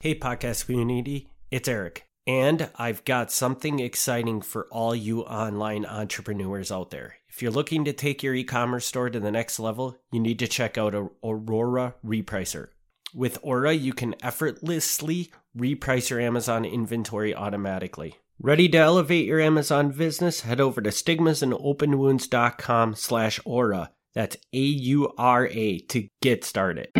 Hey, podcast community, it's Eric. And I've got something exciting for all you online entrepreneurs out there. If you're looking to take your e commerce store to the next level, you need to check out Aura Repricer. With Aura, you can effortlessly reprice your Amazon inventory automatically. Ready to elevate your Amazon business? Head over to stigmasandopenwounds.com slash aura. That's A-U-R-A to get started.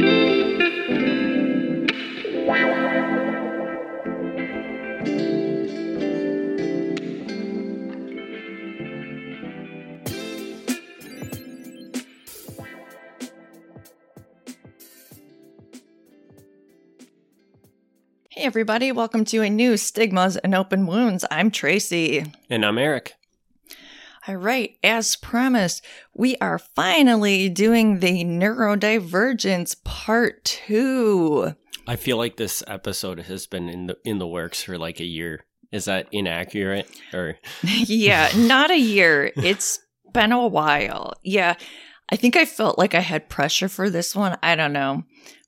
Everybody, welcome to a new Stigmas and Open Wounds. I'm Traci. And I'm Eric. All right, as promised, we are finally doing the neurodivergence part two. I feel like this episode has been in the in the works for like a year. Is that inaccurate or Yeah, not a year. It's been a while. Yeah. I think I felt like I had pressure for this one. I don't know.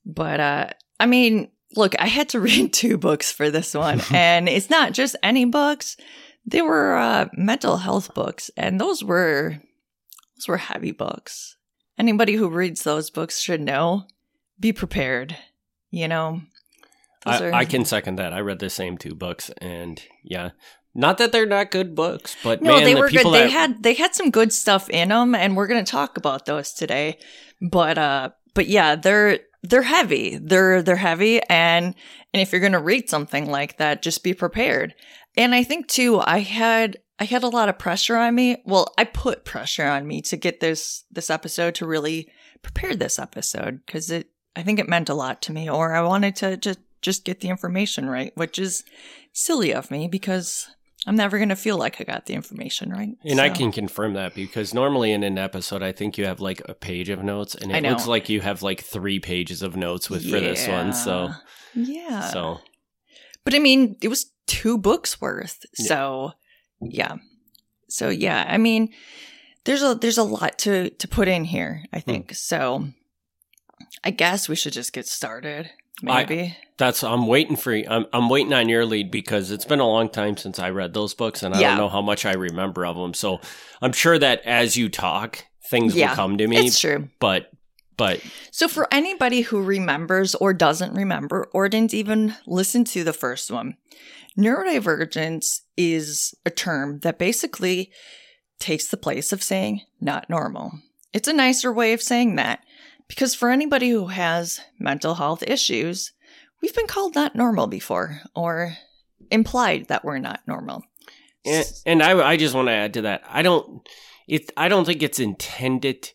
But uh I mean, look, I had to read two books for this one, and it's not just any books. They were uh, mental health books, and those were those were heavy books. Anybody who reads those books should know. Be prepared. You know. I, are... I can second that. I read the same two books, and yeah, not that they're not good books, but no, man, they the were good. That... They had they had some good stuff in them, and we're going to talk about those today. But uh, but yeah, they're they're heavy. They're they're heavy and and if you're going to read something like that, just be prepared. And I think too I had I had a lot of pressure on me. Well, I put pressure on me to get this this episode to really prepare this episode cuz it I think it meant a lot to me or I wanted to just just get the information right, which is silly of me because I'm never going to feel like I got the information right. And so. I can confirm that because normally in an episode, I think you have like a page of notes, and it looks like you have like three pages of notes with yeah. for this one. So yeah. So, but I mean, it was two books worth. So yeah. So yeah, I mean, there's a there's a lot to to put in here. I hmm. think so. I guess we should just get started. Maybe. I, that's I'm waiting for you. I'm I'm waiting on your lead because it's been a long time since I read those books and I yeah. don't know how much I remember of them. So I'm sure that as you talk, things yeah, will come to me. It's true. But but so for anybody who remembers or doesn't remember or didn't even listen to the first one, neurodivergence is a term that basically takes the place of saying not normal. It's a nicer way of saying that because for anybody who has mental health issues, we've been called not normal before or implied that we're not normal. And, and I, I just want to add to that. I don't, it, I don't think it's intended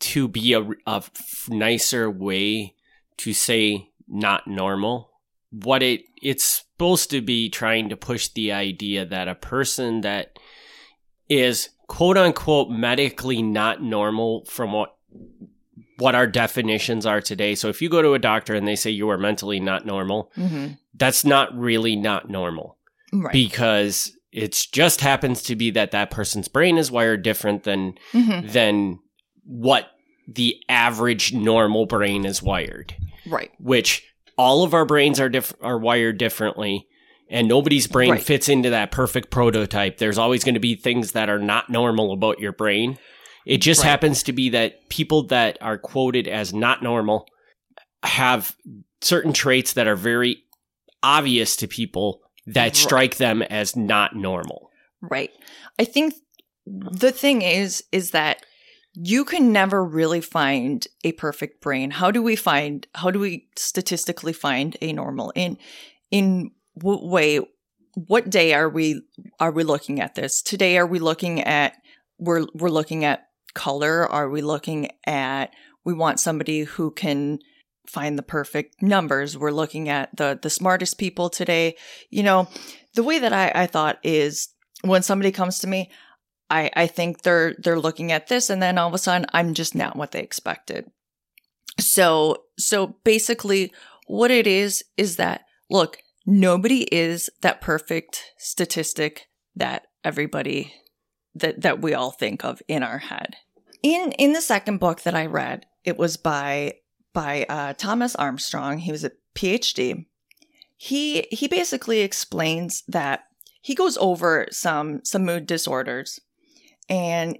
to be a, a nicer way to say not normal. What it, it's supposed to be trying to push the idea that a person that is quote unquote medically not normal from what what our definitions are today. So if you go to a doctor and they say you are mentally not normal, mm-hmm. that's not really not normal. Right. Because it just happens to be that that person's brain is wired different than mm-hmm. than what the average normal brain is wired. Right. Which all of our brains are diff- are wired differently and nobody's brain right. fits into that perfect prototype. There's always going to be things that are not normal about your brain. It just right. happens to be that people that are quoted as not normal have certain traits that are very obvious to people that right. strike them as not normal. Right. I think the thing is is that you can never really find a perfect brain. How do we find how do we statistically find a normal in in what way what day are we are we looking at this? Today are we looking at we're we're looking at color? Are we looking at we want somebody who can find the perfect numbers? We're looking at the the smartest people today. You know, the way that I, I thought is when somebody comes to me, I, I think they're they're looking at this and then all of a sudden I'm just not what they expected. So so basically what it is is that look, nobody is that perfect statistic that everybody that that we all think of in our head. In in the second book that I read, it was by by uh, Thomas Armstrong. He was a PhD. he he basically explains that he goes over some some mood disorders and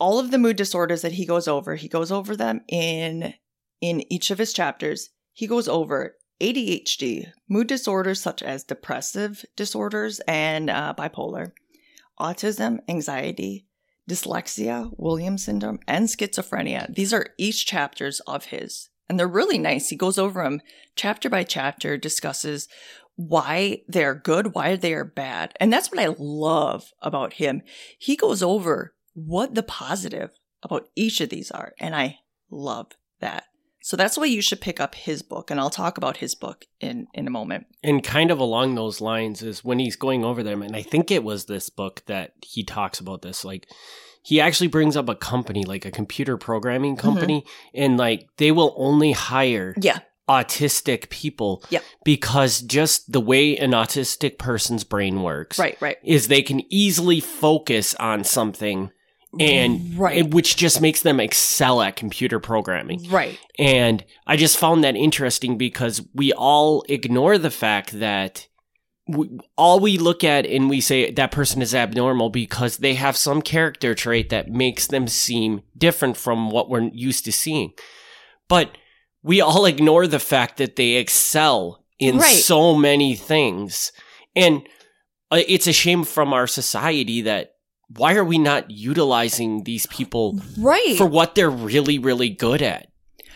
all of the mood disorders that he goes over he goes over them in in each of his chapters he goes over adhd mood disorders such as depressive disorders and uh, bipolar autism anxiety dyslexia williams syndrome and schizophrenia these are each chapters of his and they're really nice he goes over them chapter by chapter discusses why they're good, why they are bad. And that's what I love about him. He goes over what the positive about each of these are. And I love that. So that's why you should pick up his book. And I'll talk about his book in, in a moment. And kind of along those lines is when he's going over them. And I think it was this book that he talks about this. Like, he actually brings up a company, like a computer programming Mm-hmm. company, and like they will only hire Yeah. autistic people Yep. because just the way an autistic person's brain works Right, right. is they can easily focus on something and Right. which just makes them excel at computer programming Right. and i just found that interesting because we all ignore the fact that we, all we look at and we say that person is abnormal because they have some character trait that makes them seem different from what we're used to seeing but we all ignore the fact that they excel in Right. so many things and uh, it's a shame from our society that why are we not utilizing these people Right. for what they're really really good at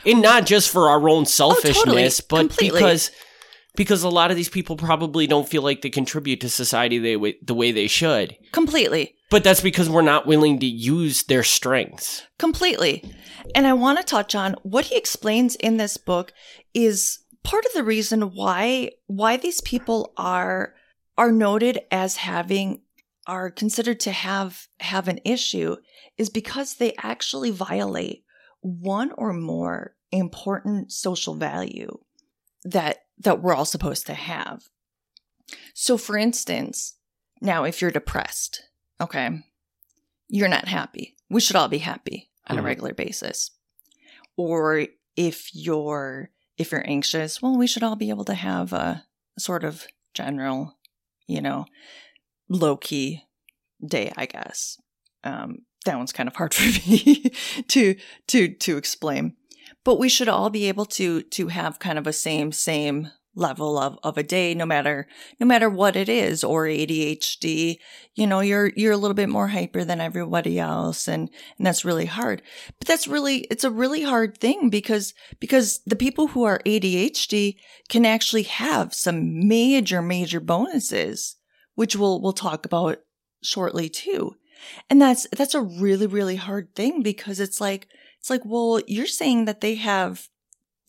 and not just for our own oh, selfishness but Completely. because because a lot of these people probably don't feel like they contribute to society the way, the way they should Completely. but that's because we're not willing to use their strengths Completely. And I want to touch on what he explains in this book is part of the reason why why these people are are noted as having are considered to have have an issue is because they actually violate one or more important social value that that we're all supposed to have. So for instance, now if you're depressed, okay, you're not happy. We should all be happy on Mhm. a regular basis. Or if you're if you're anxious, well, we should all be able to have a sort of general, you know, low key day, I guess. Um, that one's kind of hard for me to to to explain. But we should all be able to to have kind of a same same level of, of a day no matter no matter what it is or ADHD you know you're you're a little bit more hyper than everybody else and and that's really hard but that's really it's a really hard thing because because the people who are ADHD can actually have some major major bonuses which we'll we'll talk about shortly too. And that's that's a really really hard thing because it's like it's like well you're saying that they have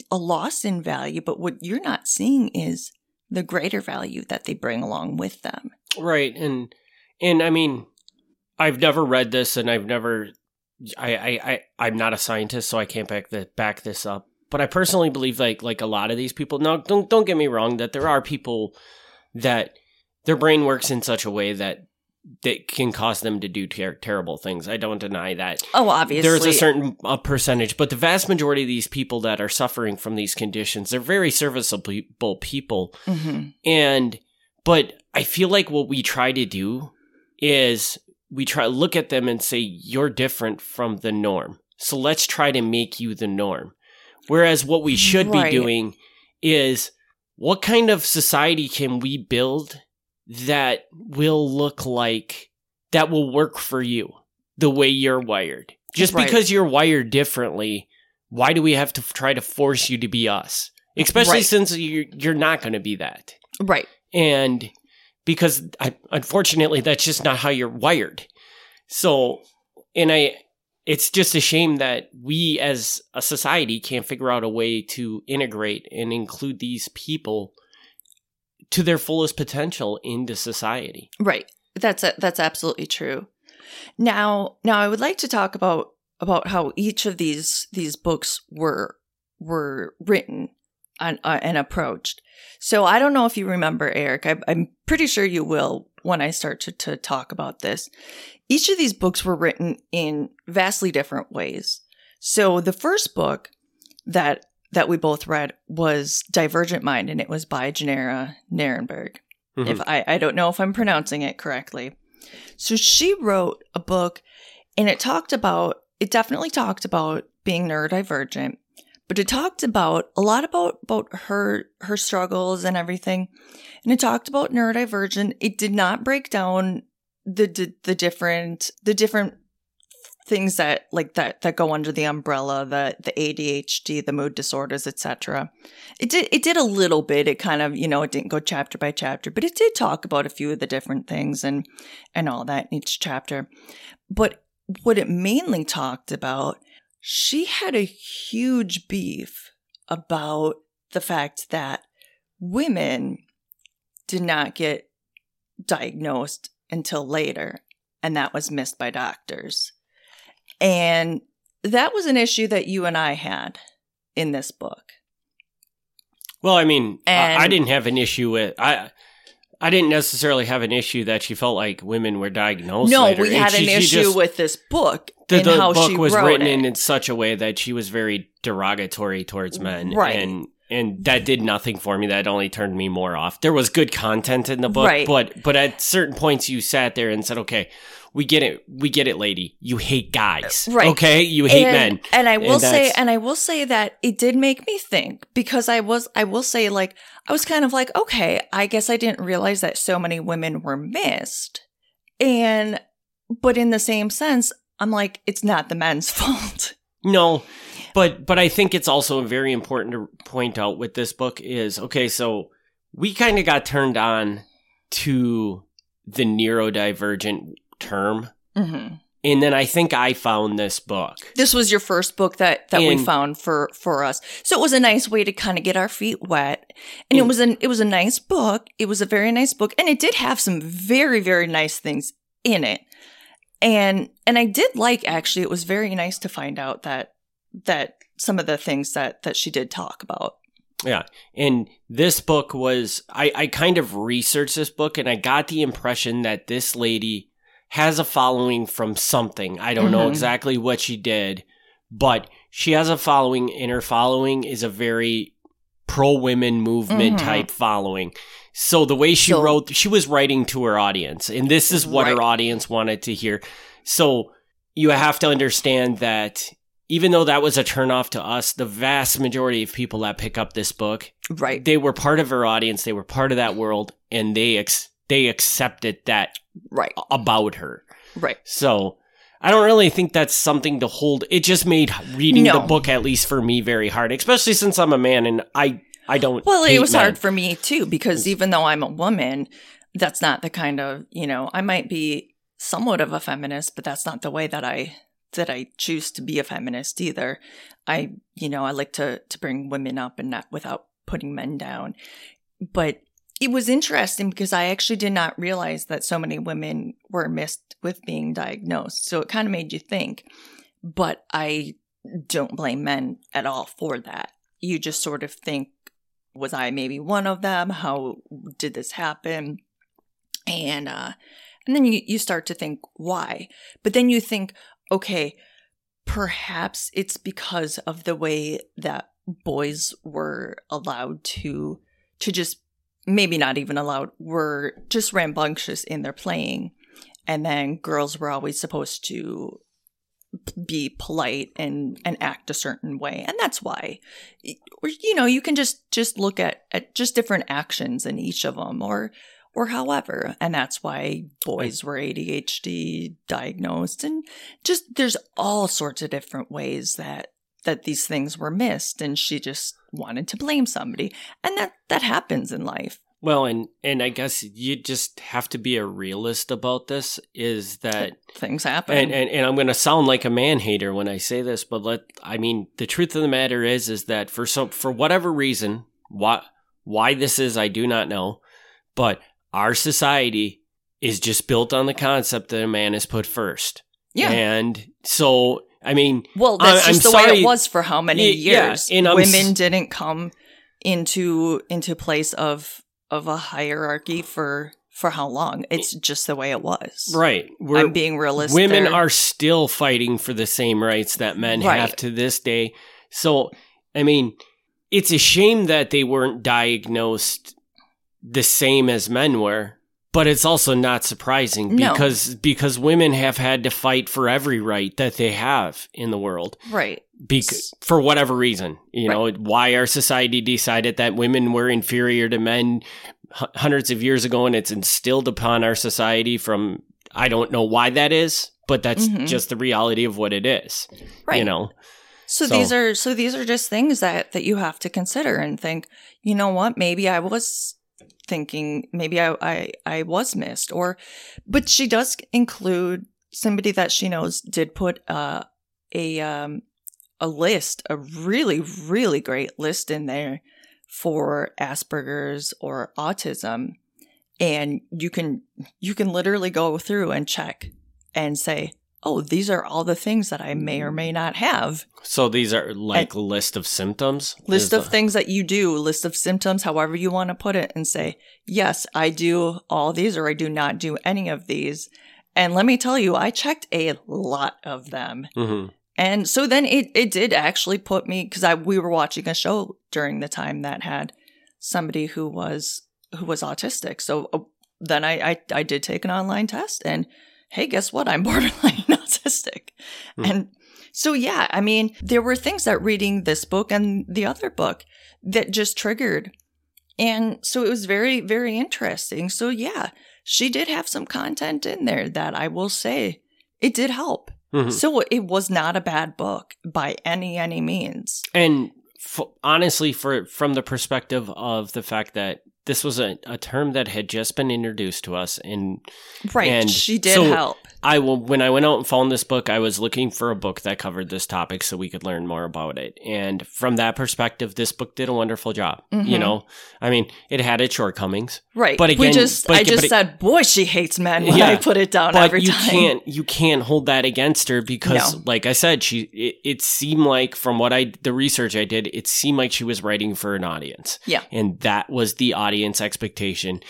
a loss in value but what you're not seeing is the greater value that they bring along with them. Right. And and i mean i've never read this and i've never i i, I i'm not a scientist so i can't back the back this up. But i personally believe like like a lot of these people now don't don't get me wrong that there are people that their brain works in such a way that that can cause them to do ter- terrible things i don't deny that oh obviously there's a certain uh, percentage, but the vast majority of these people that are suffering from these conditions, they're very serviceable people. Mhm. And, but I feel like what we try to do is we try to look at them and say, you're different from the norm. So let's try to make you the norm. Whereas what we should Right. be doing is what kind of society can we build that will look like, that will work for you the way you're wired? Just Right. because you're wired differently, why do we have to try to force you to be us? Especially Right. since you're, you're not going to be that right and because I, unfortunately that's just not how you're wired so and i it's just a shame that we as a society can't figure out a way to integrate and include these people to their fullest potential into society Right. That's a, that's absolutely true. Now, now I would like to talk about about how each of these these books were were written and, uh, and approached. So I don't know if you remember, Eric. I, I'm pretty sure you will when I start to, to talk about this. Each of these books were written in vastly different ways. So the first book that that we both read was Divergent Mind, and it was by Jenara Nerenberg. Mhm. If I, I don't know if I'm pronouncing it correctly. So she wrote a book, and it talked about it definitely talked about being neurodivergent, but it talked about a lot about about her her struggles and everything, and it talked about neurodivergent. It did not break down the the, the different the different things that like that that go under the umbrella the the ADHD the mood disorders etc it did it did a little bit. It kind of you know it didn't go chapter by chapter but it did talk about a few of the different things and and all that in each chapter. But what it mainly talked about she had a huge beef about the fact that women did not get diagnosed until later and that was missed by doctors and that was an issue that you and I had in this book. Well, I mean, I, I didn't have an issue with I. I didn't necessarily have an issue that she felt like women were diagnosed. no, later. we had she- an issue just- with this book the, and the how book she was wrote written it. in, in such a way that she was very derogatory towards mm, men, Right. And and that did nothing for me. That only turned me more off. There was good content in the book, Right. but but at certain points you sat there and said, "Okay, we get it, we get it, lady. You hate guys, uh, Right. Okay, you hate and, men." And I will And say, and I will say that it did make me think because I was, I will say, like, I was kind of like, okay, I guess I didn't realize that so many women were missed. And, but in the same sense, I'm like, it's not the men's fault. No, but but I think it's also very important to point out with this book is okay. So we kind of got turned on to the neurodivergent term, hmm and then I think I found this book. This was your first book that that we found for for us. So it was a nice way to kind of get our feet wet. And it was an it was a nice book. It was a very nice book and it did have some very very nice things in it. And and I did like actually it was very nice to find out that that some of the things that that she did talk about. Yeah. And this book was, I, I kind of researched this book and I got the impression that this lady has a following from something. I don't know Mhm. exactly what she did, but she has a following and her following is a very pro women movement Mhm. type following. So the way she So- wrote, she was writing to her audience and this is what her audience wanted to hear. So you have to understand that even though that was a turnoff to us, the vast majority of people that pick up this book, Right. they were part of her audience, they were part of that world, and they ex- they accepted that Right. about her. Right. So I don't really think that's something to hold. It just made reading No. the book, at least for me, very hard, especially since I'm a man and I I don't. Well, it was men. hard for me too because even though I'm a woman, that's not the kind of, you know, I might be somewhat of a feminist, but that's not the way that I that I choose to be a feminist either. I, you know, I like to to bring women up and not without putting men down. But it was interesting because I actually did not realize that so many women were missed with being diagnosed. So it kind of made you think. But I don't blame men at all for that. You just sort of think was I maybe one of them? How did this happen? And uh and then you, you start to think why. But then you think, okay, perhaps it's because of the way that boys were allowed to to just maybe not even allowed were just rambunctious in their playing. And then girls were always supposed to be polite and and act a certain way. And that's why. You know you can just just look at at just different actions in each of them or or however. And that's why boys were ADHD diagnosed. And just there's all sorts of different ways that that these things were missed and she just wanted to blame somebody and that that happens in life Well, and and I guess you just have to be a realist about this. Is that things happen and, and and I'm going to sound like a man hater when I say this, but let I mean the truth of the matter is is that for some for whatever reason why why this is I do not know, but our society is just built on the concept that a man is put first. yeah and so I mean Well, that's I'm just the way it was for how many Y- yeah, years. and I'm Women s- didn't come into into place of of a hierarchy for for how long? It's just the way it was. right we're I'm being realistic. women there. are still fighting for the same rights that men Right. have to this day. So, I mean, it's a shame that they weren't diagnosed the same as men were. But it's also not surprising No. because because women have had to fight for every right that they have in the world. Right. Bec- for whatever reason, you know, why our society decided that women were inferior to men hundreds of years ago, and it's instilled upon our society from I don't know why that is, but that's Mhm. just the reality of what it is. Right. You know, So, So- these are so these are just things that that you have to consider and think, you know what, maybe I was thinking maybe I I, I was missed or but she does include somebody that she knows did put uh, a um a list, a really really great list in there for Asperger's or autism. And you can you can literally go through and check and say, "Oh, these are all the things that I may or may not have." so these are like a list of symptoms. list of the- things that you do, list of symptoms, however you want to put it, and say, yes, I do all these or I do not do any of these. And let me tell you, I checked a lot of them. Mhm. And so then it, it did actually put me because I we were watching a show during the time that had somebody who was who was autistic. So uh, then I, I I did take an online test and hey, guess what? I'm borderline autistic. Hmm. And so yeah, I mean, there were things that reading this book and the other book that just triggered. And so it was very, very interesting. So yeah, she did have some content in there that I will say it did help. Mhm. So it was not a bad book by any any means. And f- honestly, for from the perspective of the fact that this was a, a term that had just been introduced to us, and Right. And she did so- help. I will when I went out and found this book, I was looking for a book that covered this topic so we could learn more about it. And from that perspective, this book did a wonderful job. You Mhm. know, I mean, it had its shortcomings, Right. but we again- just but- I just it- said, boy, she hates men when Yeah, I put it down but every you time. can't you can't hold that against her because, No. like I said, she it, it seemed like from what I the research I did, it seemed like she was writing for an audience. Yeah. and that was the audience expectation.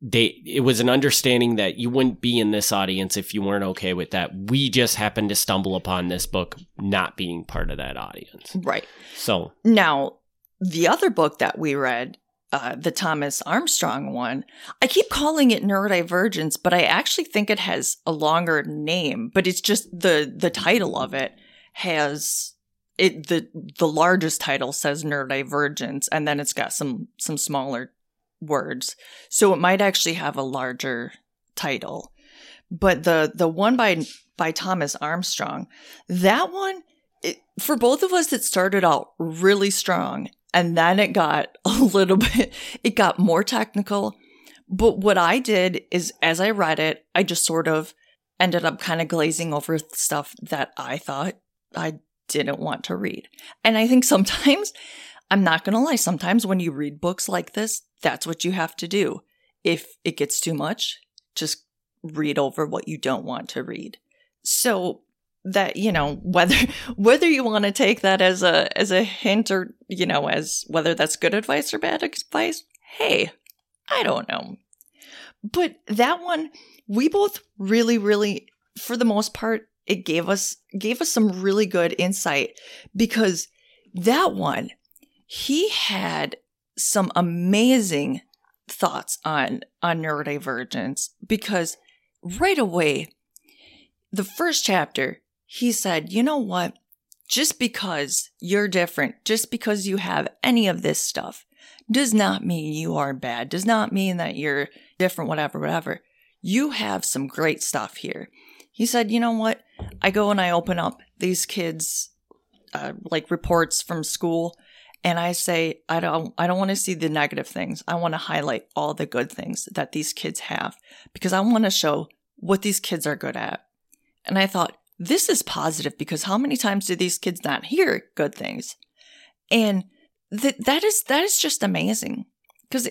They it was an understanding that you wouldn't be in this audience if you weren't okay with that. We just happened to stumble upon this book not being part of that audience. Right. So Now, the other book that we read, uh, the Thomas Armstrong one, I keep calling it Neurodivergence, but I actually think it has a longer name. But it's just the the title of it has it the the largest title says Neurodivergence, and then it's got some some smaller words, so it might actually have a larger title. But the the one by by Thomas Armstrong, that one it, for both of us, it started out really strong and then it got a little bit, it got more technical. But what I did is as I read it, I just sort of ended up kind of glazing over stuff that I thought I didn't want to read. And I think sometimes, I'm not going to lie, sometimes when you read books like this, that's what you have to do. If it gets too much, just read over what you don't want to read. So that you know whether whether you want to take that as a as a hint or you know as whether that's good advice or bad advice hey i don't know but that one we both really really for the most part it gave us gave us some really good insight because that one he had some amazing thoughts on on neurodivergence because right away the first chapter he said, you know what? Just because you're different, just because you have any of this stuff, does not mean you are bad, does not mean that you're different, whatever, whatever. You have some great stuff here. He said, you know what? I go and I open up these kids' uh, like reports from school and I say, I don't, I don't want to see the negative things. I want to highlight all the good things that these kids have because I want to show what these kids are good at. And I thought, this is positive because how many times do these kids not hear good things? And that that is that is just amazing. Because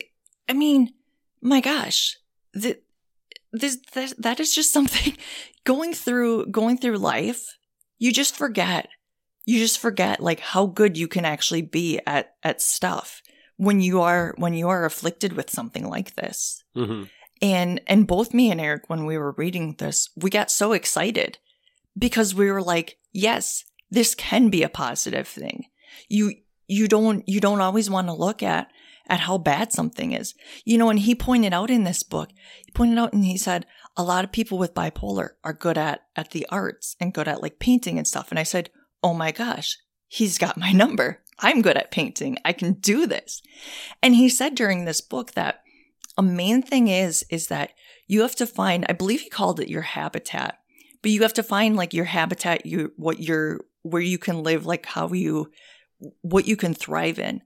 I mean, my gosh, that this that, that is just something going through going through life. You just forget. You just forget like how good you can actually be at at stuff when you are when you are afflicted with something like this. mhm. And and both me and Eric, when we were reading this, we got so excited because we were like, yes, this can be a positive thing. You you don't you don't always want to look at at how bad something is. You know, and he pointed out in this book, he pointed out and he said a lot of people with bipolar are good at at the arts and good at like painting and stuff. And I said, "Oh my gosh, he's got my number. I'm good at painting. I can do this." And he said during this book that a main thing is is that you have to find, I believe he called it your habitat, but you have to find like your habitat, you what your where you can live, like how you what you can thrive in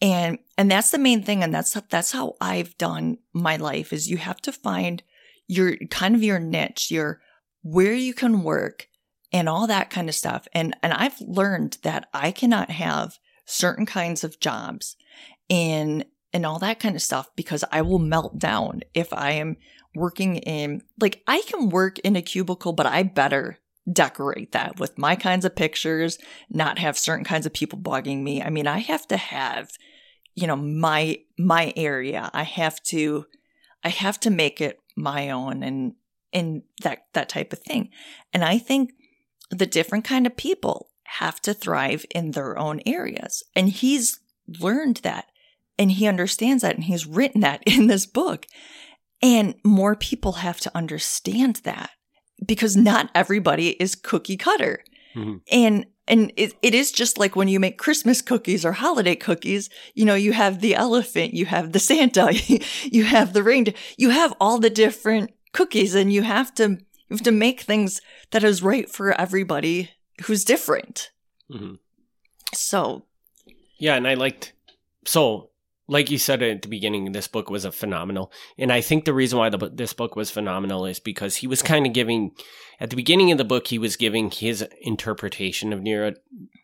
and and that's the main thing and that's that's how i've done my life is you have to find your kind of your niche your where you can work and all that kind of stuff and and i've learned that i cannot have certain kinds of jobs and and all that kind of stuff because i will melt down if i am working in like i can work in a cubicle but i better decorate that with my kinds of pictures, not have certain kinds of people bugging me. I mean, I have to have, you know, my my area. I have to I have to make it my own and and that that type of thing. And I think the different kind of people have to thrive in their own areas. And he's learned that and he understands that and he's written that in this book. And more people have to understand that because not everybody is cookie cutter. Mm-hmm. And and it, it is just like when you make Christmas cookies or holiday cookies, you know, you have the elephant, you have the Santa, you have the reindeer, you have all the different cookies and you have to, you have to make things that is right for everybody who's different. Mm-hmm. So. Yeah. And I liked, so like you said at the beginning, this book was a phenomenal. And I think the reason why the, this book was phenomenal is because he was kind of giving, at the beginning of the book, he was giving his interpretation of neuro,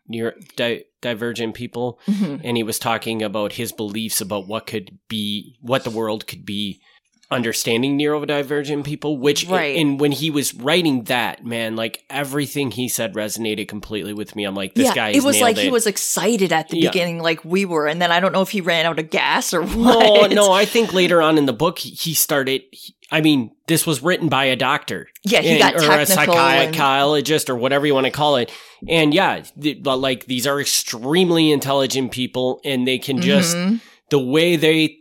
neuro di, divergent people. Mm-hmm. And he was talking about his beliefs about what could be, what the world could be understanding neurodivergent people which right. and when he was writing that man like everything he said resonated completely with me i'm like this yeah, guy it was like it. he was excited at the yeah. beginning like we were and then i don't know if he ran out of gas or what no no i think later on in the book he started i mean this was written by a doctor yeah he and, got or a psychologist and- or whatever you want to call it and yeah but like these are extremely intelligent people and they can just mm-hmm. the way they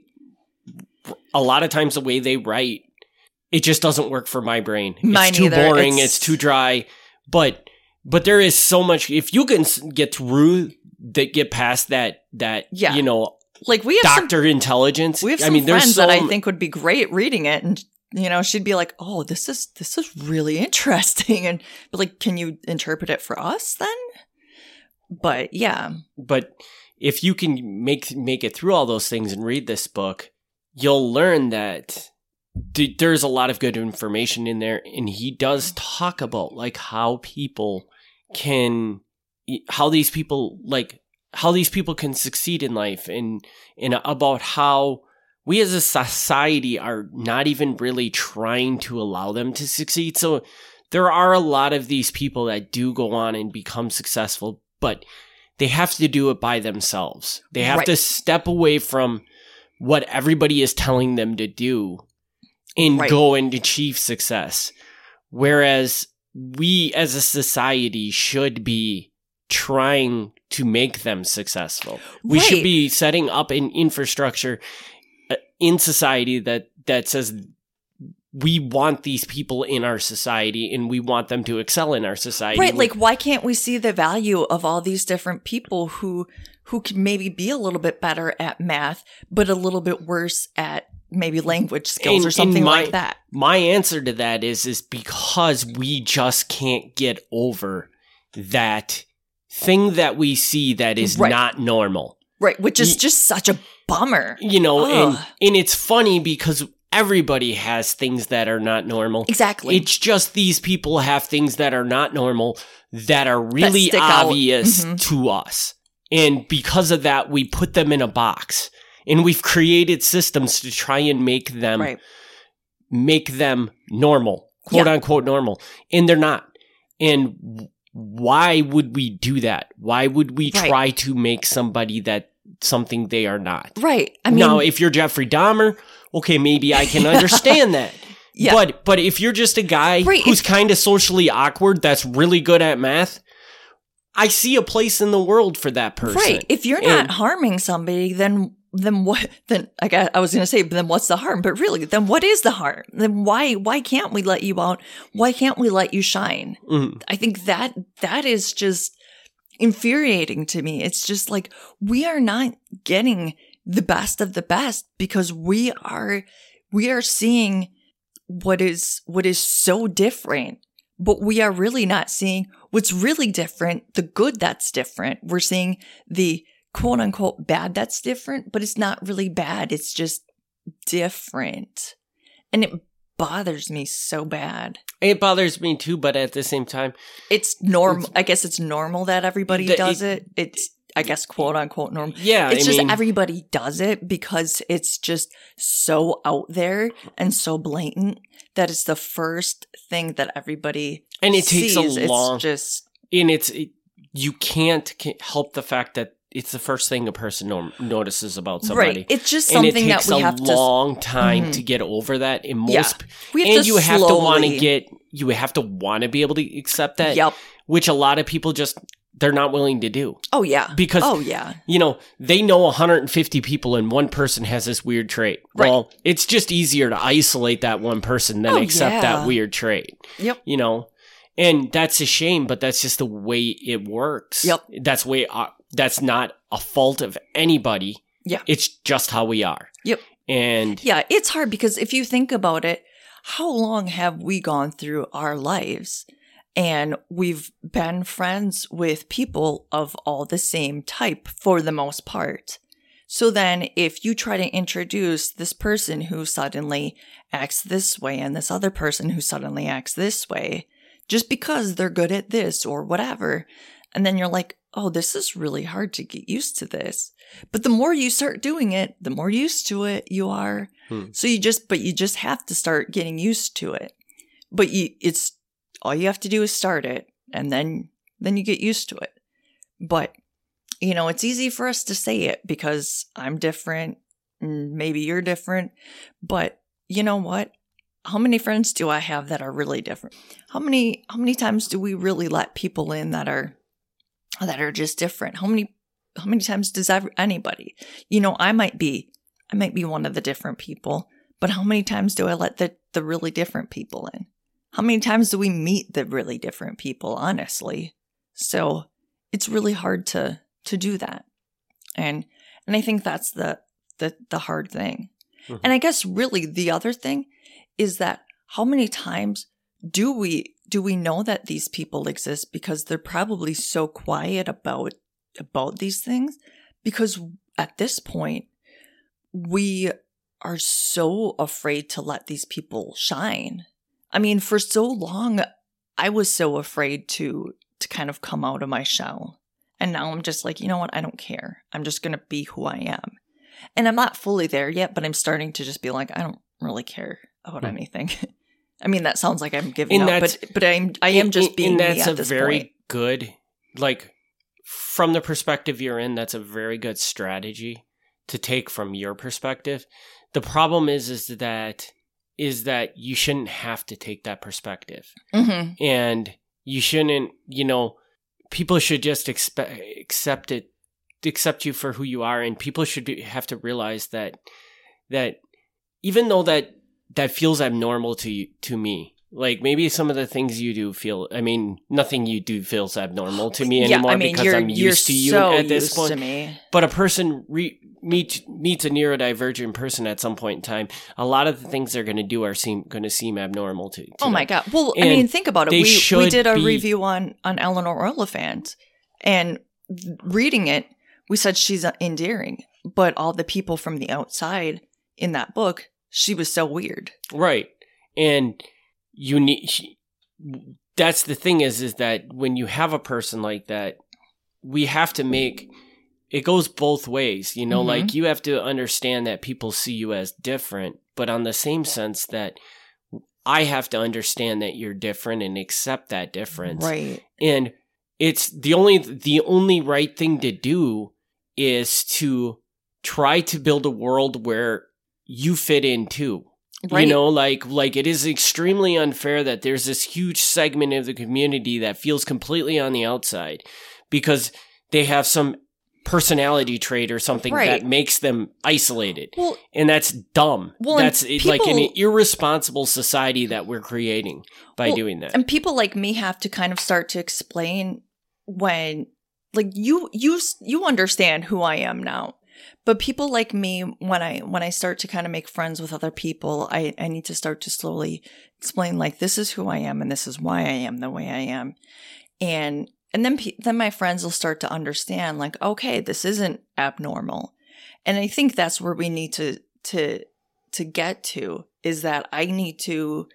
a lot of times the way they write, it just doesn't work for my brain. Mine it's too either. boring. It's... it's too dry. But but there is so much. If you can get through that, get past that that yeah. you know like we have doctor some, intelligence. We have some I mean, friends so that I think would be great reading it, and you know, she'd be like, "Oh, this is this is really interesting," and but like, can you interpret it for us then? But yeah, but if you can make make it through all those things and read this book, you'll learn that th- there's a lot of good information in there and he does mm-hmm. talk about like how people can how these people like how these people can succeed in life and and about how we as a society are not even really trying to allow them to succeed. So there are a lot of these people that do go on and become successful but they have to do it by themselves. They have right. to step away from what everybody is telling them to do and right. go and achieve success. Whereas we as a society should be trying to make them successful. We right. should be setting up an infrastructure uh, in society that that says we want these people in our society and we want them to excel in our society. Right. Like, why can't we see the value of all these different people who who can maybe be a little bit better at math, but a little bit worse at maybe language skills and, or something my, like that. My answer to that is is because we just can't get over that thing that we see that is right. not normal. Right, which is just such a bummer. You know, and and it's funny because everybody has things that are not normal. Exactly. It's just these people have things that are not normal that are really that obvious mm-hmm. to us. And because of that, we put them in a box and we've created systems to try and make them, right. make them normal, quote yeah. unquote normal. And they're not. And why would we do that? Why would we right. try to make somebody that something they are not? Right. I mean, now, if you're Jeffrey Dahmer, okay, maybe I can understand that. Yeah. But but if you're just a guy right. who's kind of socially awkward that's really good at math, I see a place in the world for that person. Right. If you're not And- harming somebody, then then what? Then I got, I was going to say, then what's the harm? But really, then what is the harm? Then why why can't we let you out? Why can't we let you shine? Mhm. I think that that is just infuriating to me. It's just like we are not getting the best of the best because we are we are seeing what is what is so different but we are really not seeing what's really different the good that's different. We're seeing the quote unquote bad that's different but it's not really bad. It's just different. And it bothers me so bad. It bothers me too, but at the same time, it's normal i guess it's normal that everybody The- does it, it's i guess quote unquote normal yeah, it's I just mean, everybody does it because it's just so out there and so blatant that it's the first thing that everybody and it takes sees. a long, It's just and it's it, you can't help the fact that it's the first thing a person norm- notices about somebody. right. It's just and it something takes that we a have to. long time Mhm. to get over that. And most, Yeah. We have and to you have to want to get, you have to want to be able to accept that, Yep. which a lot of people just they're not willing to do Oh yeah. because oh yeah. you know, they know 150 people and one person has this weird trait. Right. Well, it's just easier to isolate that one person than Oh, accept yeah. that weird trait, Yep. you know? And that's a shame, but that's just the way it works. Yep. That's way, uh, that's not a fault of anybody. Yeah. It's just how we are. Yep. And Yeah. It's hard because if you think about it, how long have we gone through our lives? And we've been friends with people of all the same type for the most part. So then, if you try to introduce this person who suddenly acts this way and this other person who suddenly acts this way, just because they're good at this or whatever, and then you're like, oh, this is really hard to get used to this. But the more you start doing it, the more used to it you are. Hmm. So you just, but you just have to start getting used to it. But you, it's all you have to do is start it and then, then you get used to it. But, you know, it's easy for us to say it because I'm different. and Maybe you're different. But you know what? How many friends do I have that are really different? How many, how many times do we really let people in that are, that are just different? How many, how many times does anybody? You know, I might be, I might be one of the different people, but how many times do I let the, the really different people in? How many times do we meet the really different people, honestly? So it's really hard to, to do that. And, and I think that's the, the, the hard thing. Mhm. And I guess really the other thing is that how many times do we, do we know that these people exist because they're probably so quiet about, about these things? Because at this point, we are so afraid to let these people shine. I mean, for so long, I was so afraid to to kind of come out of my shell. And now I'm just like, you know what? I don't care. I'm just going to be who I am. And I'm not fully there yet, but I'm starting to just be like, I don't really care about Hmm. anything. I mean, that sounds like I'm giving And up, but but I'm I am and- just and being that's me at a very point. good, like, from the perspective you're in, that's a very good strategy to take from your perspective. The problem is, is that is that you shouldn't have to take that perspective. hmm and you shouldn't you know people should just expect accept it accept you for who you are and people should be, have to realize that that even though that that feels abnormal to you to me like maybe some of the things you do feel i mean nothing you do feels abnormal to me yeah, anymore I mean, because i'm used to you so at this point to me. but a person re- meet, meets a neurodivergent person at some point in time a lot of the things they're going to do are seem going to seem abnormal to, to Oh my god! Well, I mean, think about it. We we did a be- review on on Eleanor Oliphant, and reading it, we said she's endearing, but all the people from the outside in that book, she was so weird. Right. And you need she- that's the thing is is that when you have a person like that, we have to make it goes both ways, you know, Mhm. like you have to understand that people see you as different, but on the same sense that I have to understand that you're different and accept that difference. Right. And it's the only the only right thing to do is to try to build a world where you fit in too. Right. You know, like like it is extremely unfair that there's this huge segment of the community that feels completely on the outside because they have some personality trait or something Right. that makes them isolated. Well, And that's dumb. Well, that's it- like an irresponsible society that we're creating by Well, doing that. and people like me have to kind of start to explain when like you you you understand who I am now. But people like me when I when I start to kind of make friends with other people, I I need to start to slowly explain like this is who I am and this is why I am the way I am. And and then then my friends will start to understand like okay, this isn't abnormal. And I think that's where we need to to to get to is that I need to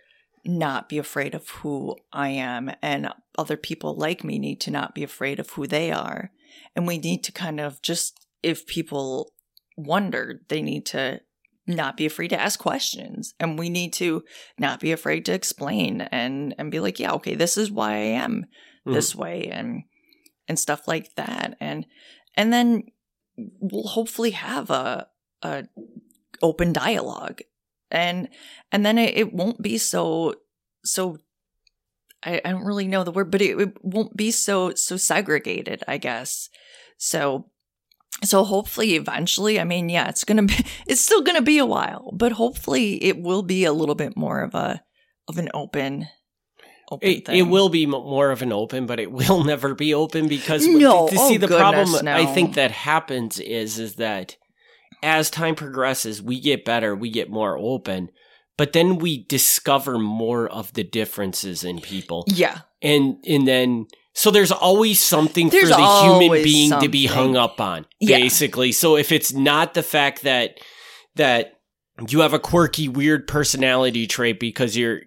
not be afraid of who I am, and other people like me need to not be afraid of who they are. And we need to kind of just, if people wonder, they need to not be afraid to ask questions, and we need to not be afraid to explain and and be like, yeah, okay, this is why I am Mhm. this way, and and stuff like that, and and then we'll hopefully have a a open dialogue. And and then it, it won't be so so I, I don't really know the word but it, it won't be so so segregated i guess. So so hopefully eventually i mean yeah it's gonna be it's still gonna be a while but hopefully it will be a little bit more of a of an open open It, thing. it will be more of an open, but it will never be open because No. to see Oh, the problem goodness, I think that happens is is that as time progresses, we get better, we get more open, but then we discover more of the differences in people, yeah and and then so there's always something There's for the human being to be hung up on, Yeah. basically. So if it's not the fact that that you have a quirky, weird personality trait because you're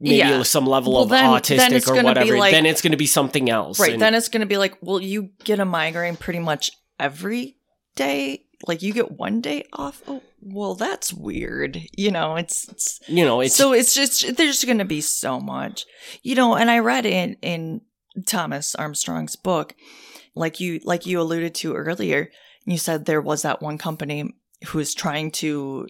maybe Yeah. some level Well, of then- then autistic it's or whatever, like- then it's going to be something else. Right. And- then it's going to be like, well, you get a migraine pretty much every day. Like you get one day off. Oh, well, that's weird. You know, it's, it's you know, it's so it's just there's going to be so much, you know. And I read in in Thomas Armstrong's book, like you like you alluded to earlier. You said there was that one company who is trying to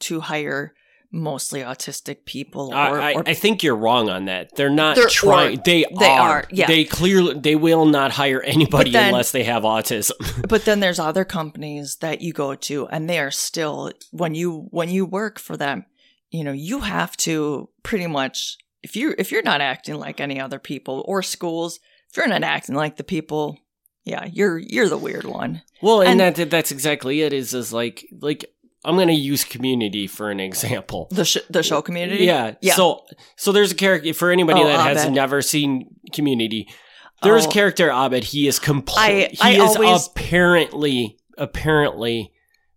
to hire mostly autistic people. Or, I, I, or I think you're wrong on that. They're not They're- trying. They, they are. are, yeah. They clearly they will not hire anybody then- unless they have autism. but then there's other companies that you go to and they are still when you when you work for them you know you have to pretty much if you if you're not acting like any other people or schools if you're not acting like the people yeah you're you're the weird one Well, and, And- that that's exactly it. Is is like like I'm going to use Community for an example. the sh- the show community Yeah. yeah So so there's a character for anybody Oh, that has never seen Community. There's Oh. character Abed. He is complete. He I is always- apparently apparently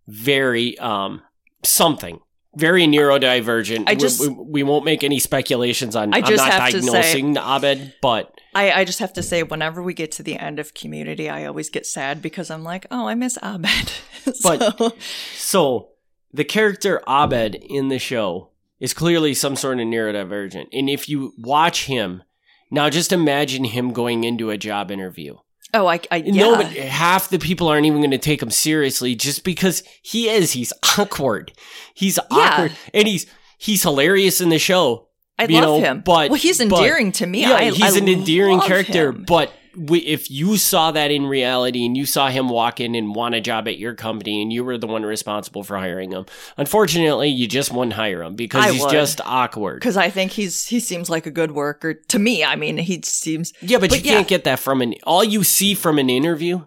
very um something. Very neurodivergent. I just- we, we won't make any speculations on. I I'm not have to say- diagnosing Abed, but I, I just have to say whenever we get to the end of community i always get sad because i'm like oh i miss abed But- so, So the character Abed in the show is clearly some sort of neurodivergent. And if you watch him, now just imagine him going into a job interview. Oh i, I yeah. No, but half the people aren't even going to take him seriously just because he is. He's awkward. He's awkward. And he's he's hilarious in the show. i love know, him but- well he's but- endearing to me yeah, I, he's I an endearing character. him. But we, if you saw that in reality and you saw him walk in and want a job at your company and you were the one responsible for hiring him, unfortunately, you just wouldn't hire him because I he's would. just awkward. because I think he's he seems like a good worker to me. I mean, he seems Yeah, but, But you yeah. can't get that from an. All you see from an interview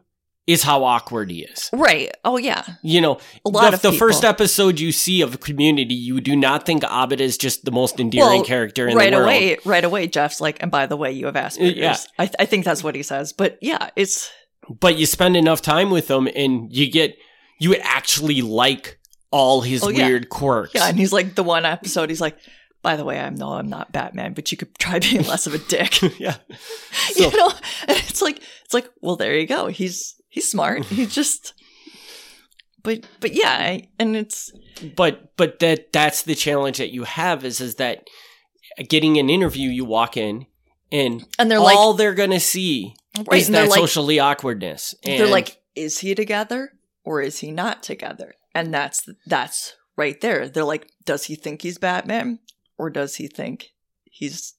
is how awkward he is. right. Oh yeah, You know, a lot the, of the people. first episode you see of Community, you do not think Abed is just the most endearing Well, character in right the world. Right away, right away. Jeff's like, and by the way, you have Asperger's. Yeah. I, th- I think that's what he says. But yeah, it's But you spend enough time with him, and you get you actually like all his Oh, yeah. weird quirks. yeah. And he's like the one episode. He's like, by the way, I know I'm not Batman, but you could try being less of a dick. yeah. So- you know, and it's like it's like, well, there you go. He's he's smart. He just. But but yeah, I, and it's but but that that's the challenge that you have is is that getting an interview, you walk in, and and they're like all they're gonna see right, is that like socially awkwardness. And they're like is he together or is he not together and that's that's right there they're like does he think he's batman or does he think he's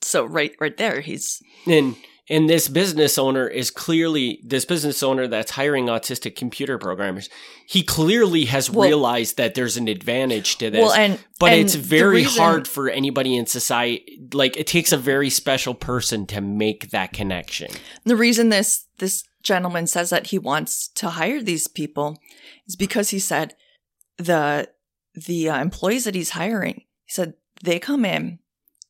so right right there he's and and this business owner is clearly this business owner that's hiring autistic computer programmers. He clearly has Well- realized that there's an advantage to this. well, and but and it's very reason- hard for anybody in society like it takes a very special person to make that connection. The reason this this gentleman says that he wants to hire these people is because he said the the uh, employees that he's hiring, he said they come in,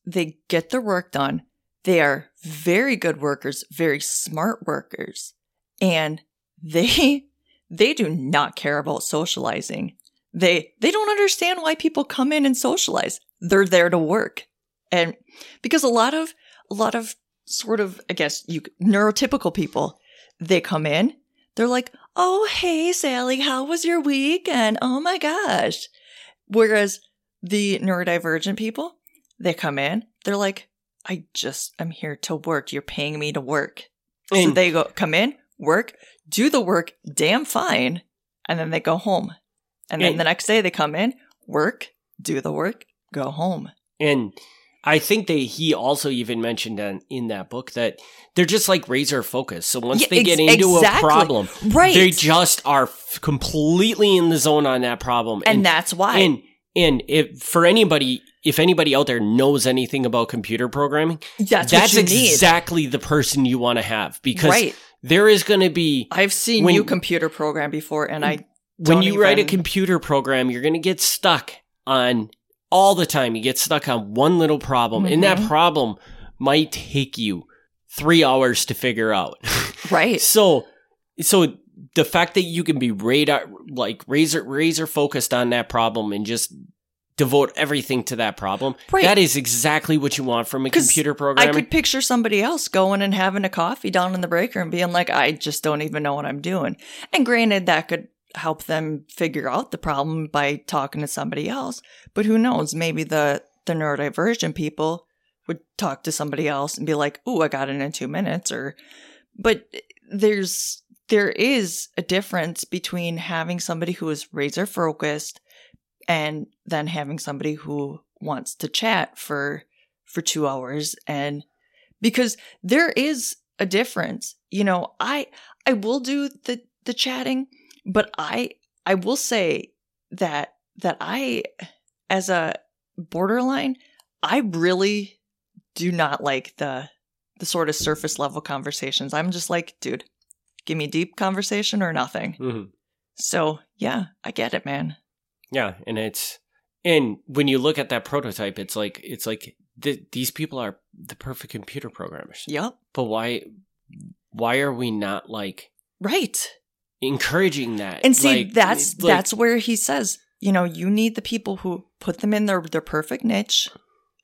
they get their work done, they are very good workers, very smart workers, and they they do not care about socializing. They they don't understand why people come in and socialize. They're there to work. And because a lot of a lot of sort of I guess you neurotypical people, they come in, they're like, "Oh, hey Sally, how was your week?" and "Oh my gosh." Whereas the neurodivergent people, they come in, they're like, "I just am here to work. You're paying me to work." so they go come in, work, do the work damn fine, and then they go home. And then And- the next day they come in, work, do the work, go home. And I think they he also even mentioned in, in that book that they're just like razor focused. So once Yeah, they get ex- into exactly. a problem, Right. they just are f- completely in the zone on that problem. and that's why. and and if for anybody if anybody out there knows anything about computer programming, that's, that's you need. exactly the person you want to have because Right. there is going to be I've seen when- you computer program before, and I when you write a computer program, you're going to get stuck on all the time. You get stuck on one little problem, and that Mhm. problem might take you three hours to figure out. right. so, so the fact that you can be radar, like razor, razor focused on that problem and just devote everything to that problem, Right. that is exactly what you want from a computer program. I could picture somebody else going and having a coffee down in the break room, being like, "I just don't even know what I'm doing." And granted, that could help them figure out the problem by talking to somebody else. But who knows? Maybe the the neurodivergent people would talk to somebody else and be like, "Ooh, I got it in two minutes." Or, but there's there is a difference between having somebody who is razor focused and then having somebody who wants to chat for for two hours. And because there is a difference you know i i will do the the chatting but i i will say that that i as a borderline i really do not like the the sort of surface level conversations. I'm just like dude give me deep conversation or nothing Mhm. so yeah i get it man Yeah, and it's and when you look at that prototype, it's like it's like th- these people are the perfect computer programmers. yep But why why are we not like right encouraging that? And see, Like, that's like- that's where he says, you know, you need the people who put them in their their perfect niche,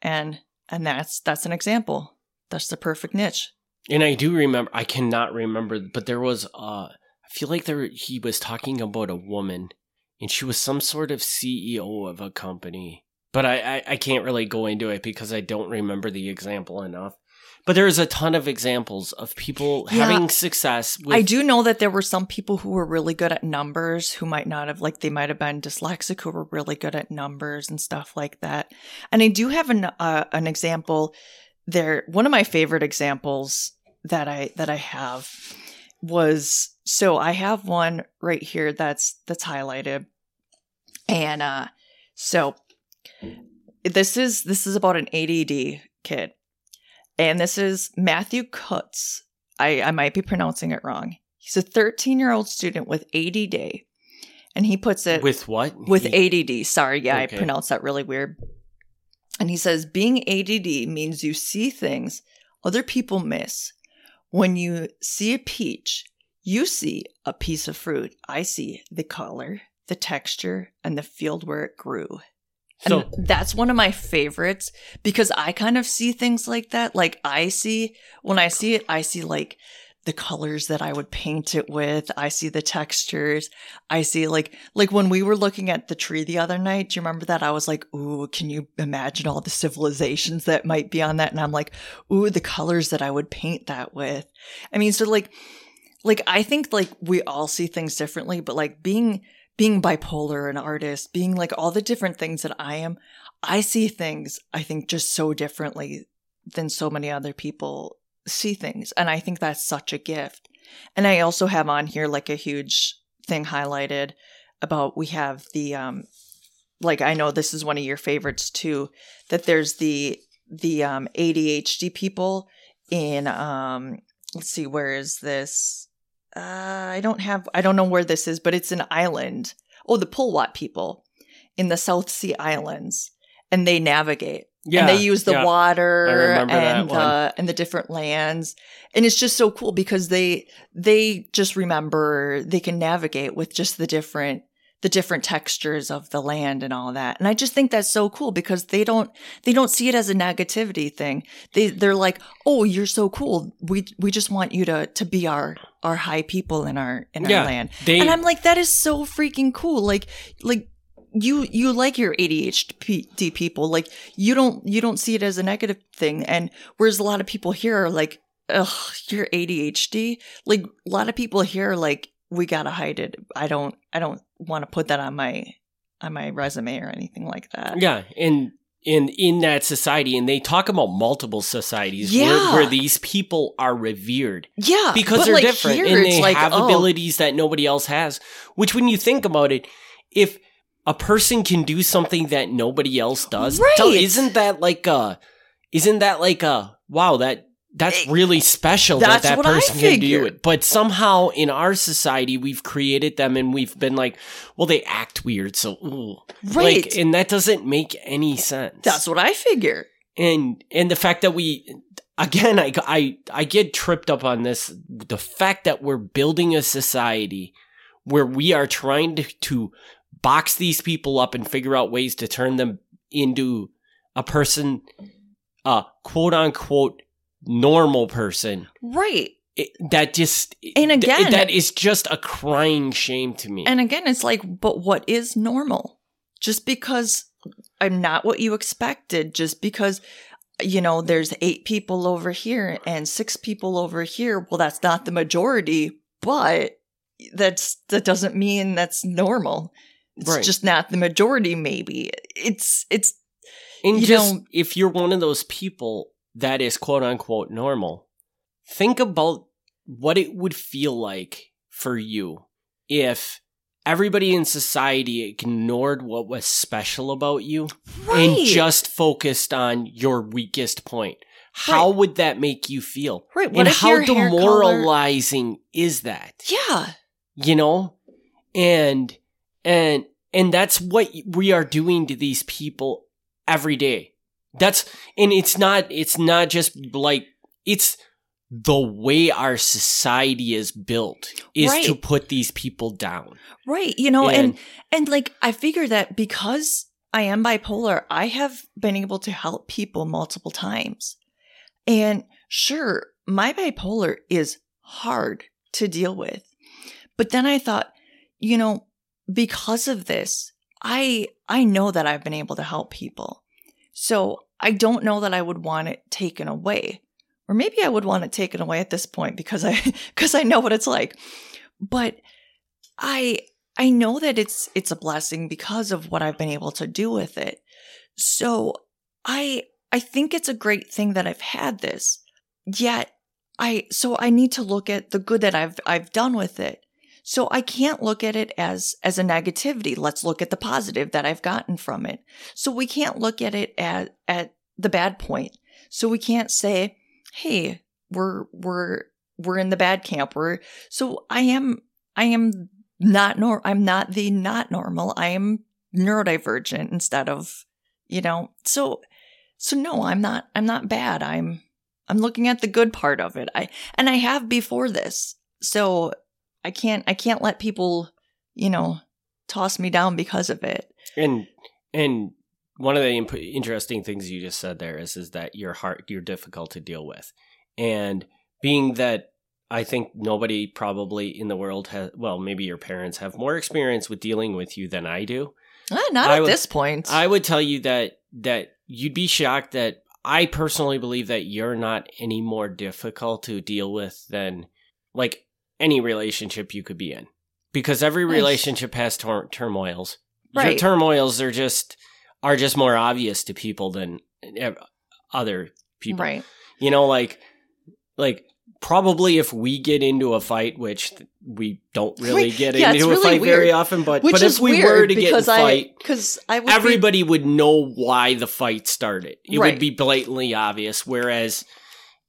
and and that's that's an example. That's the perfect niche. And I do remember I cannot remember, but there was uh I feel like there he was talking about a woman and she was some sort of CEO of a company. But I, I, I can't really go into it because I don't remember the example enough. But there's a ton of examples of people Yeah. having success with I do know that there were some people who were really good at numbers who might not have like they might have been dyslexic who were really good at numbers and stuff like that. And I do have an uh, an example there. One of my favorite examples that I that I have was so I have one right here that's that's highlighted, and uh, so this is this is about an ADD kid, and this is Matthew Kutz. I, I might be pronouncing it wrong. He's a 13 year old student with ADD, and he puts it with what? with He- ADD. Sorry, yeah, Okay. I pronounced that really weird. And he says being ADD means you see things other people miss. When you see a peach, you see a piece of fruit. I see the color, the texture, and the field where it grew. And So that's one of my favorites because I kind of see things like that. Like I see when I see it, I see like the colors that I would paint it with. I see the textures. I see like like when we were looking at the tree the other night, do you remember that? I was like, ooh, can you imagine all the civilizations that might be on that? And I'm like, ooh, the colors that I would paint that with. I mean, so like like I think like we all see things differently, but like being being bipolar, an artist, being like all the different things that I am, I see things I think just so differently than so many other people see things. And I think that's such a gift. And I also have on here like a huge thing highlighted about we have the um like I know this is one of your favorites too that there's the the um ADHD people in um let's see where is this uh I don't have I don't know where this is but it's an island oh the Puluwat people in the South Sea Islands and they navigate Yeah. and they use the yeah. Water and the uh, and the different lands and it's just so cool because they they just remember they can navigate with just the different the different textures of the land and all that and i just think that's so cool because they don't they don't see it as a negativity thing they they're like oh you're so cool we we just want you to to be our our high people in our in our land They, and I'm like, that is so freaking cool. Like, like you you like your ADHD people. Like you don't you don't see it as a negative thing. And whereas a lot of people here are like, ugh, you're ADHD. Like a lot of people here are like, we gotta hide it. I don't I don't want to put that on my on my resume or anything like that. yeah, and in in that society, and they talk about multiple societies Yeah. where, where these people are revered Yeah, because they're like, different and they like, have oh, abilities that nobody else has. Which, when you think about it, if a person can do something that nobody else does, Right. so isn't that like a, isn't that like a wow that that's really special that that's that what I person can do it. But somehow in our society, we've created them and we've been like, well, they act weird, so ooh. Right. Like, and that doesn't make any sense. That's what I figure. and and the fact that we again I, I i get tripped up on this the fact that we're building a society where we are trying to, to box these people up and figure out ways to turn them into a person a quote unquote normal person Right. it, that just And th- again- that is just a crying shame to me And again, it's like, but what is normal? Just because I'm not what you expected, just because, you know, there's eight people over here and six people over here. Well, that's not the majority, but that's, that doesn't mean that's normal. It's Right. just not the majority, maybe. It's, it's, And You just know- if you're one of those people that is quote unquote normal, think about what it would feel like for you if everybody in society ignored what was special about you right. and just focused on your weakest point. How would that make you feel? right. What and how hair color- demoralizing is that? Yeah. you know and and and that's what we are doing to these people every day that's and it's not it's not just like it's the way our society is built is to put these people down Right. You know, and, And- and like I figure that because I am bipolar, I have been able to help people multiple times. And sure, my bipolar is hard to deal with. But then I thought, you know, because of this, I I know that I've been able to help people. So I don't know that I would want it taken away. Or maybe I would want it taken away at this point because I because I know what it's like. But I I know that it's it's a blessing because of what I've been able to do with it. So I I think it's a great thing that I've had this. Yet I so I need to look at the good that I've I've done with it. So I can't look at it as as a negativity. Let's look at the positive that I've gotten from it. So we can't look at it at at the bad point. So we can't say, "Hey, we're we're we're in the bad camp." We're so I am I am not nor I'm not the not normal. I am neurodivergent instead of, you know. So so no, I'm not I'm not bad. I'm I'm looking at the good part of it. I and I have before this. So I can't I can't let people, you know, toss me down because of it. and and one of the imp- interesting things you just said there is is that you're hard you're difficult to deal with and being that i think nobody probably in the world has well maybe your parents have more experience with dealing with you than i do Ah, not I at would- this point. i would tell you that that you'd be shocked that i personally believe that you're not any more difficult to deal with than like any relationship you could be in because every Nice. relationship has tur- turmoils Right. your turmoils are just are just more obvious to people than eh, other people right. you know like like probably if we get into a fight, which we don't really get Yeah, into a really fight very often, but Which but if we were to get in a fight, because I would be- everybody would know why the fight started. It Right. would be blatantly obvious. Whereas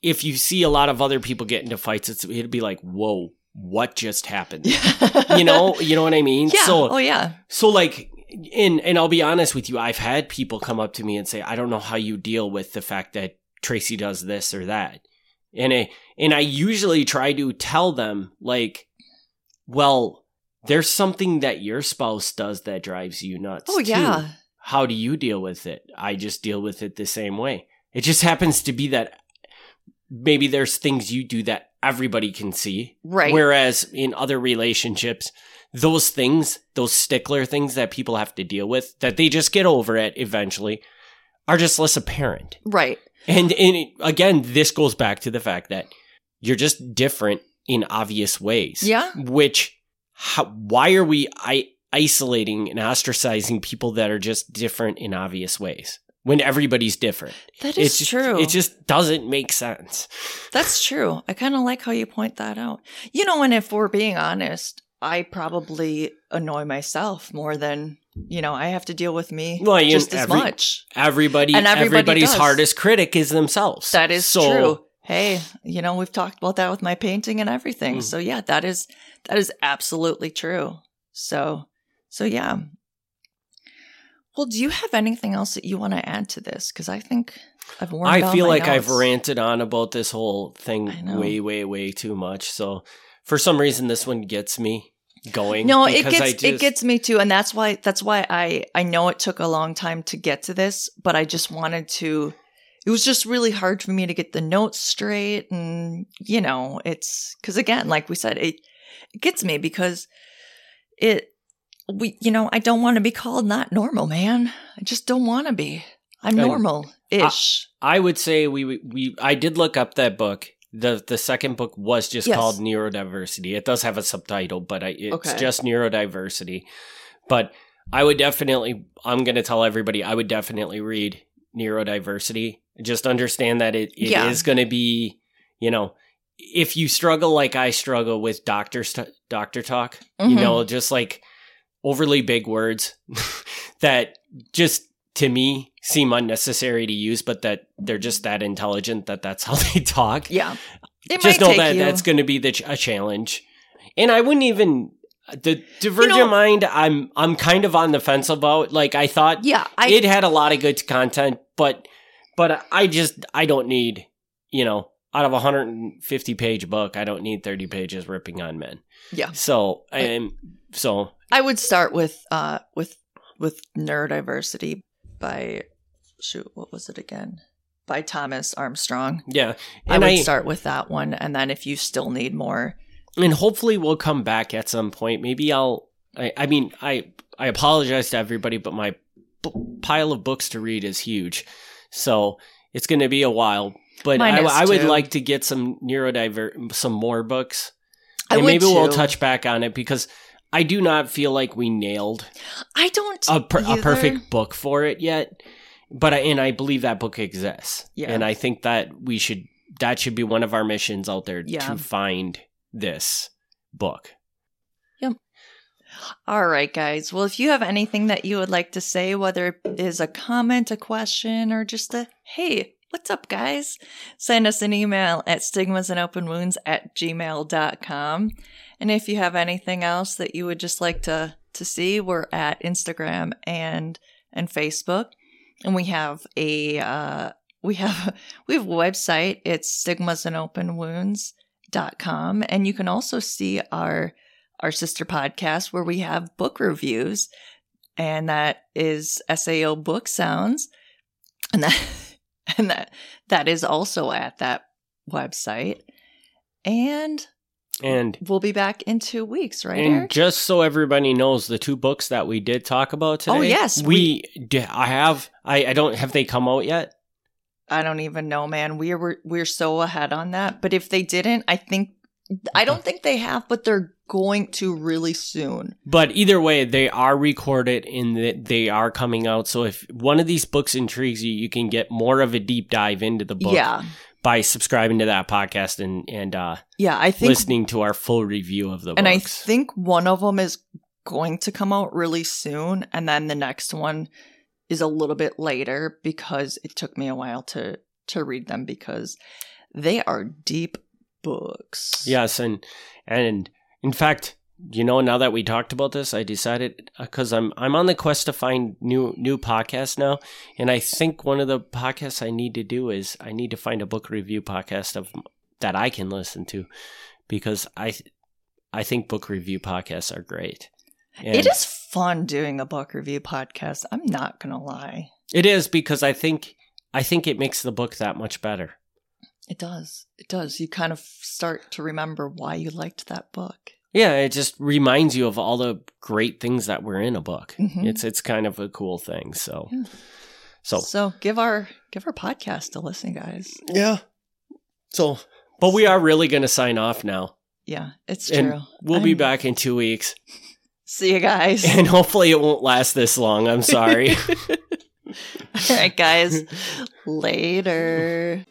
if you see a lot of other people get into fights, it's it'd be like, whoa, what just happened? you know, you know what I mean? yeah. So oh yeah. so like and and I'll be honest with you, I've had people come up to me and say, I don't know how you deal with the fact that Traci does this or that. And I and I usually try to tell them like, well, there's something that your spouse does that drives you nuts. Oh too. yeah. How do you deal with it? I just deal with it the same way. It just happens to be that maybe there's things you do that everybody can see. Right. Whereas in other relationships, those things, those stickler things that people have to deal with, that they just get over it eventually, are just less apparent. right. And, and it- again, this goes back to the fact that you're just different in obvious ways. Yeah. Which, how, why are we I, isolating and ostracizing people that are just different in obvious ways when everybody's different? That is It's just- true. It just doesn't make sense. That's true. I kind of like how you point that out. You know, and if we're being honest, I probably annoy myself more than you know. I have to deal with me Well, you- just as every- much. Everybody, And everybody everybody's does. hardest critic is themselves. That is So- true. Hey, you know, we've talked about that with my painting and everything. Mm. So yeah, that is that is absolutely true. So so yeah. Well, do you have anything else that you want to add to this? Because I think I've worn. I feel like I've ranted on about this whole thing way, way, way too much. So for some reason, this one gets me going. No, it gets I it gets me too, and that's why that's why I I know it took a long time to get to this, but I just wanted to. It was just really hard for me to get the notes straight, and you know, it's because again, like we said, it it gets me because it we you know I don't want to be called not normal, man. I just don't want to be. I'm normal ish. I would say we we I did look up that book. the The second book was just Yes. called Neurodiversity. It does have a subtitle, but I, it's Okay. just Neurodiversity. But I would definitely. I'm going to tell everybody. I would definitely read Neurodiversity. Just understand that it, it is Yeah. going to be. You know, if you struggle like I struggle with doctor st- doctor talk, you Mhm. know, just like overly big words that just to me seem unnecessary to use, but that they're just that intelligent that that's how they talk. yeah, it just know that you. that's going to be the ch- a challenge, and I wouldn't even the Divergent know- Mind. I'm I'm kind of on the fence about. Like I thought yeah, I it had a lot of good content, but but I just I don't need you know out of a 150 page book, I don't need 30 pages ripping on men. yeah. So and so I would start with uh with with neurodiversity by shoot what was it again by Thomas Armstrong. yeah, I would I, start with that one, and then if you still need more, and hopefully we'll come back at some point. Maybe I'll. I, I mean, I I apologize to everybody, but my b- pile of books to read is huge, so it's going to be a while. But I, I would like to get some neurodiver some more books, I and maybe we'll touch back on it because I do not feel like we nailed I don't a, per, a perfect book for it yet. But I, and I believe that book exists, Yeah. and I think that we should that should be one of our missions out there Yeah. to find this book. Yep. All right, guys. Well, if you have anything that you would like to say, whether it is a comment, a question, or just a hey, what's up, guys? Send us an email at stigmas and open wounds at gmail.com. And if you have anything else that you would just like to, to see, we're at Instagram and and Facebook. And we have a uh, we have we have a website. It's stigmas and open wounds.com. And you can also see our our sister podcast where we have book reviews, and that is SAOW Book Sounds, and that and that that is also at that website. And And we'll be back in two weeks, right, and Eric? just so everybody knows, the two books that we did talk about oh, today. Oh, yes, we, d- I have. I I don't have they come out yet. I don't even know, man. We're we're so ahead on that. But if they didn't, I think I don't think they have, but they're going to really soon. But either way, they are recorded and they are coming out. So if one of these books intrigues you, you can get more of a deep dive into the book. Yeah. by subscribing to that podcast and and uh, Yeah, I think listening to our full review of the and I think one of them is going to come out really soon and then the next one is a little bit later because it took me a while to to read them because they are deep books. yes, and and in fact, you know, now that we talked about this, I decided uh, because I'm I'm on the quest to find new new podcasts now, and I think one of the podcasts I need to do is I need to find a book review podcast of that I can listen to because I I think book review podcasts are great. And It is fun doing a book review podcast. I'm not going to lie. It is because I think I think it makes the book that much better. It does. It does. You kind of start to remember why you liked that book. Yeah, it just reminds you of all the great things that were in a book. Mhm. It's it's kind of a cool thing. So, Yeah. so So give our give our podcast a listen, guys. yeah. So, but we are really going to sign off now, Yeah, it's and true. we'll be I'm- back in two weeks, See you guys. and hopefully it won't last this long. I'm sorry. All right, guys. Later.